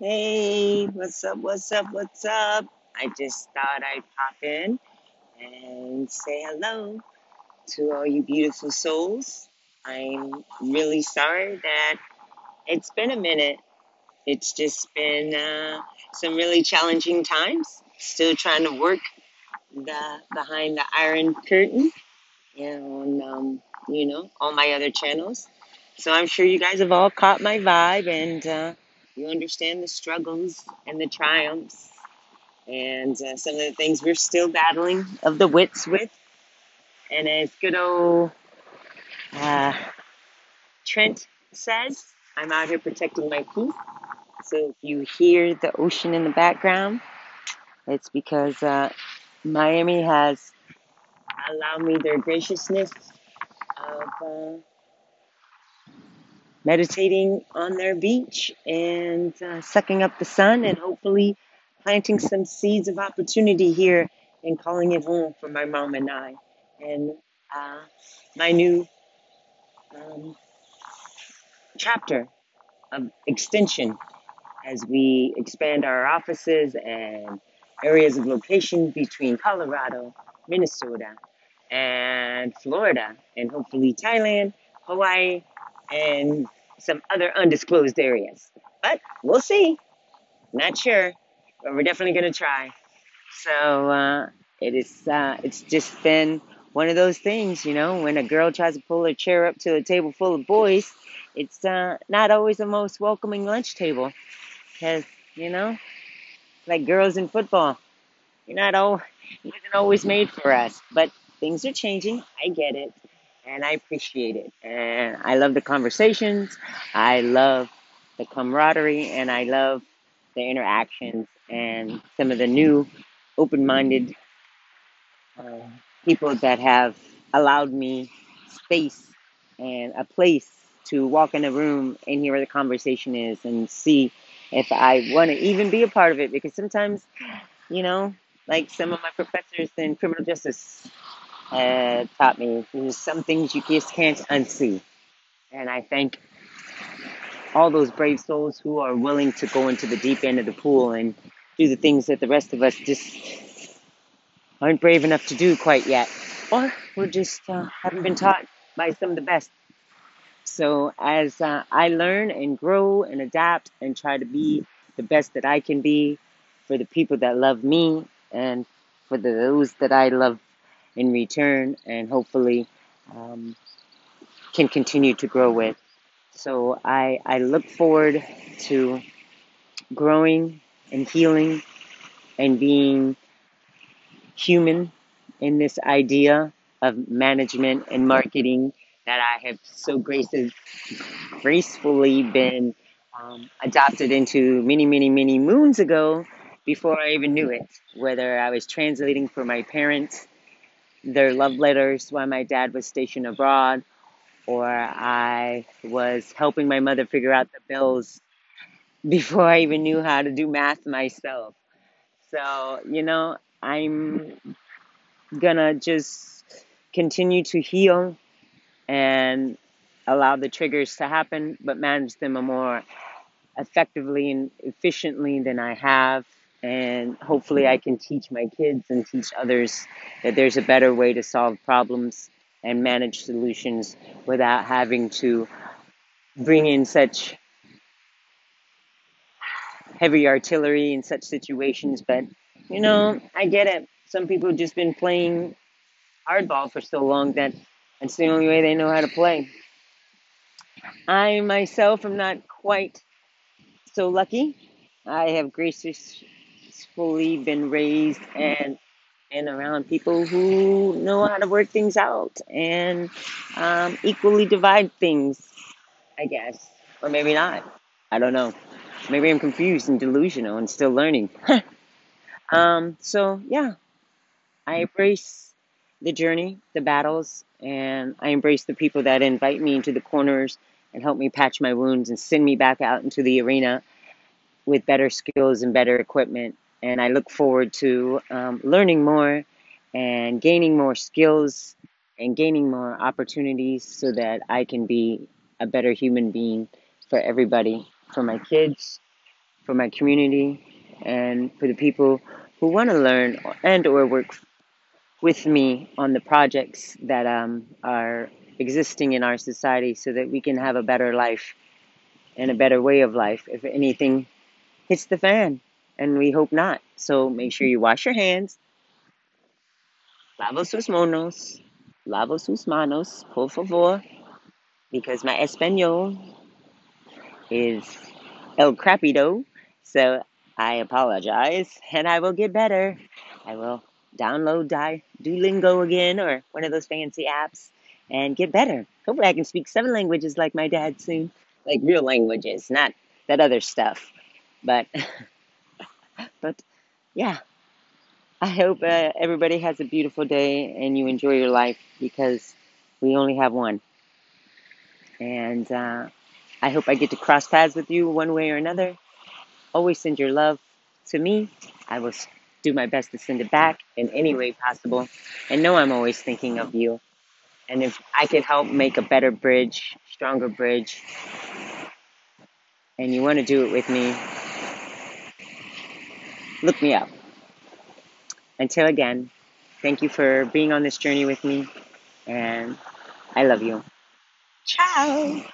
Hey, what's up? What's up? What's up? I just thought I'd pop in and say hello to all you beautiful souls. I'm really sorry that it's been a minute. It's just been uh, some really challenging times. Still trying to work the behind the iron curtain and um, you know all my other channels. So I'm sure you guys have all caught my vibe and uh, you understand the struggles and the triumphs and uh, some of the things we're still battling of the wits with. And as good old uh, Trent says, I'm out here protecting my peace. So if you hear the ocean in the background, it's because uh, Miami has allowed me their graciousness of uh, meditating on their beach and uh, sucking up the sun and hopefully planting some seeds of opportunity here and calling it home for my mom and I. And uh, my new um, chapter of extension as we expand our offices and areas of location between Colorado, Minnesota, and Florida, and hopefully Thailand, Hawaii, and some other undisclosed areas. But we'll see. Not sure, but we're definitely going to try. So uh, it is. Uh, it's just been one of those things, you know. When a girl tries to pull her chair up to a table full of boys, it's uh, not always the most welcoming lunch table, because you know, like girls in football, you're not all. It wasn't always made for us, but things are changing. I get it, and I appreciate it, and I love the conversations. I love the camaraderie, and I love the interactions and some of the new open-minded uh, people that have allowed me space and a place to walk in a room and hear where the conversation is and see if I want to even be a part of it. Because sometimes, you know, like some of my professors in criminal justice uh, taught me, there's some things you just can't unsee. And I thank all those brave souls who are willing to go into the deep end of the pool and do the things that the rest of us just aren't brave enough to do quite yet, or we're just uh, haven't been taught by some of the best. So as uh, I learn and grow and adapt and try to be the best that I can be for the people that love me and for those that I love in return, and hopefully um, can continue to grow with. So I I look forward to growing and healing and being human in this idea of management and marketing that I have so graces, gracefully been um, adopted into many, many, many moons ago before I even knew it. Whether I was translating for my parents their love letters while my dad was stationed abroad, or I was helping my mother figure out the bills before I even knew how to do math myself. So, you know, I'm gonna just continue to heal and allow the triggers to happen, but manage them more effectively and efficiently than I have. And hopefully, I can teach my kids and teach others that there's a better way to solve problems and manage solutions without having to bring in such heavy artillery in such situations. But, you know, I get it. Some people have just been playing hardball for so long that it's the only way they know how to play. I myself am not quite so lucky. I have gracefully been raised and and around people who know how to work things out and um, equally divide things, I guess, or maybe not. I don't know. Maybe I'm confused and delusional and still learning. um, so yeah, I embrace the journey, the battles, and I embrace the people that invite me into the corners and help me patch my wounds and send me back out into the arena with better skills and better equipment. And I look forward to um, learning more and gaining more skills and gaining more opportunities so that I can be a better human being for everybody, for my kids, for my community and for the people who want to learn and or work with me on the projects that um, are existing in our society so that we can have a better life and a better way of life. If anything hits the fan and we hope not. So make sure you wash your hands. Lavo sus manos lavo sus manos por favor. Because my espanol is el crapido so i apologize and i will get better. I will download duolingo again or one of those fancy apps and get better. Hopefully i can speak seven languages like my dad soon. Like real languages not that other stuff. But but yeah I hope uh, everybody has a beautiful day and you enjoy your life because we only have one. And uh, I hope I get to cross paths with you one way or another. Always send your love to me. I will do my best to send it back in any way possible. And know I'm always thinking of you. And if I can help make a better bridge, stronger bridge, and you want to do it with me, look me up. Until again, thank you for being on this journey with me. And I love you. Ciao.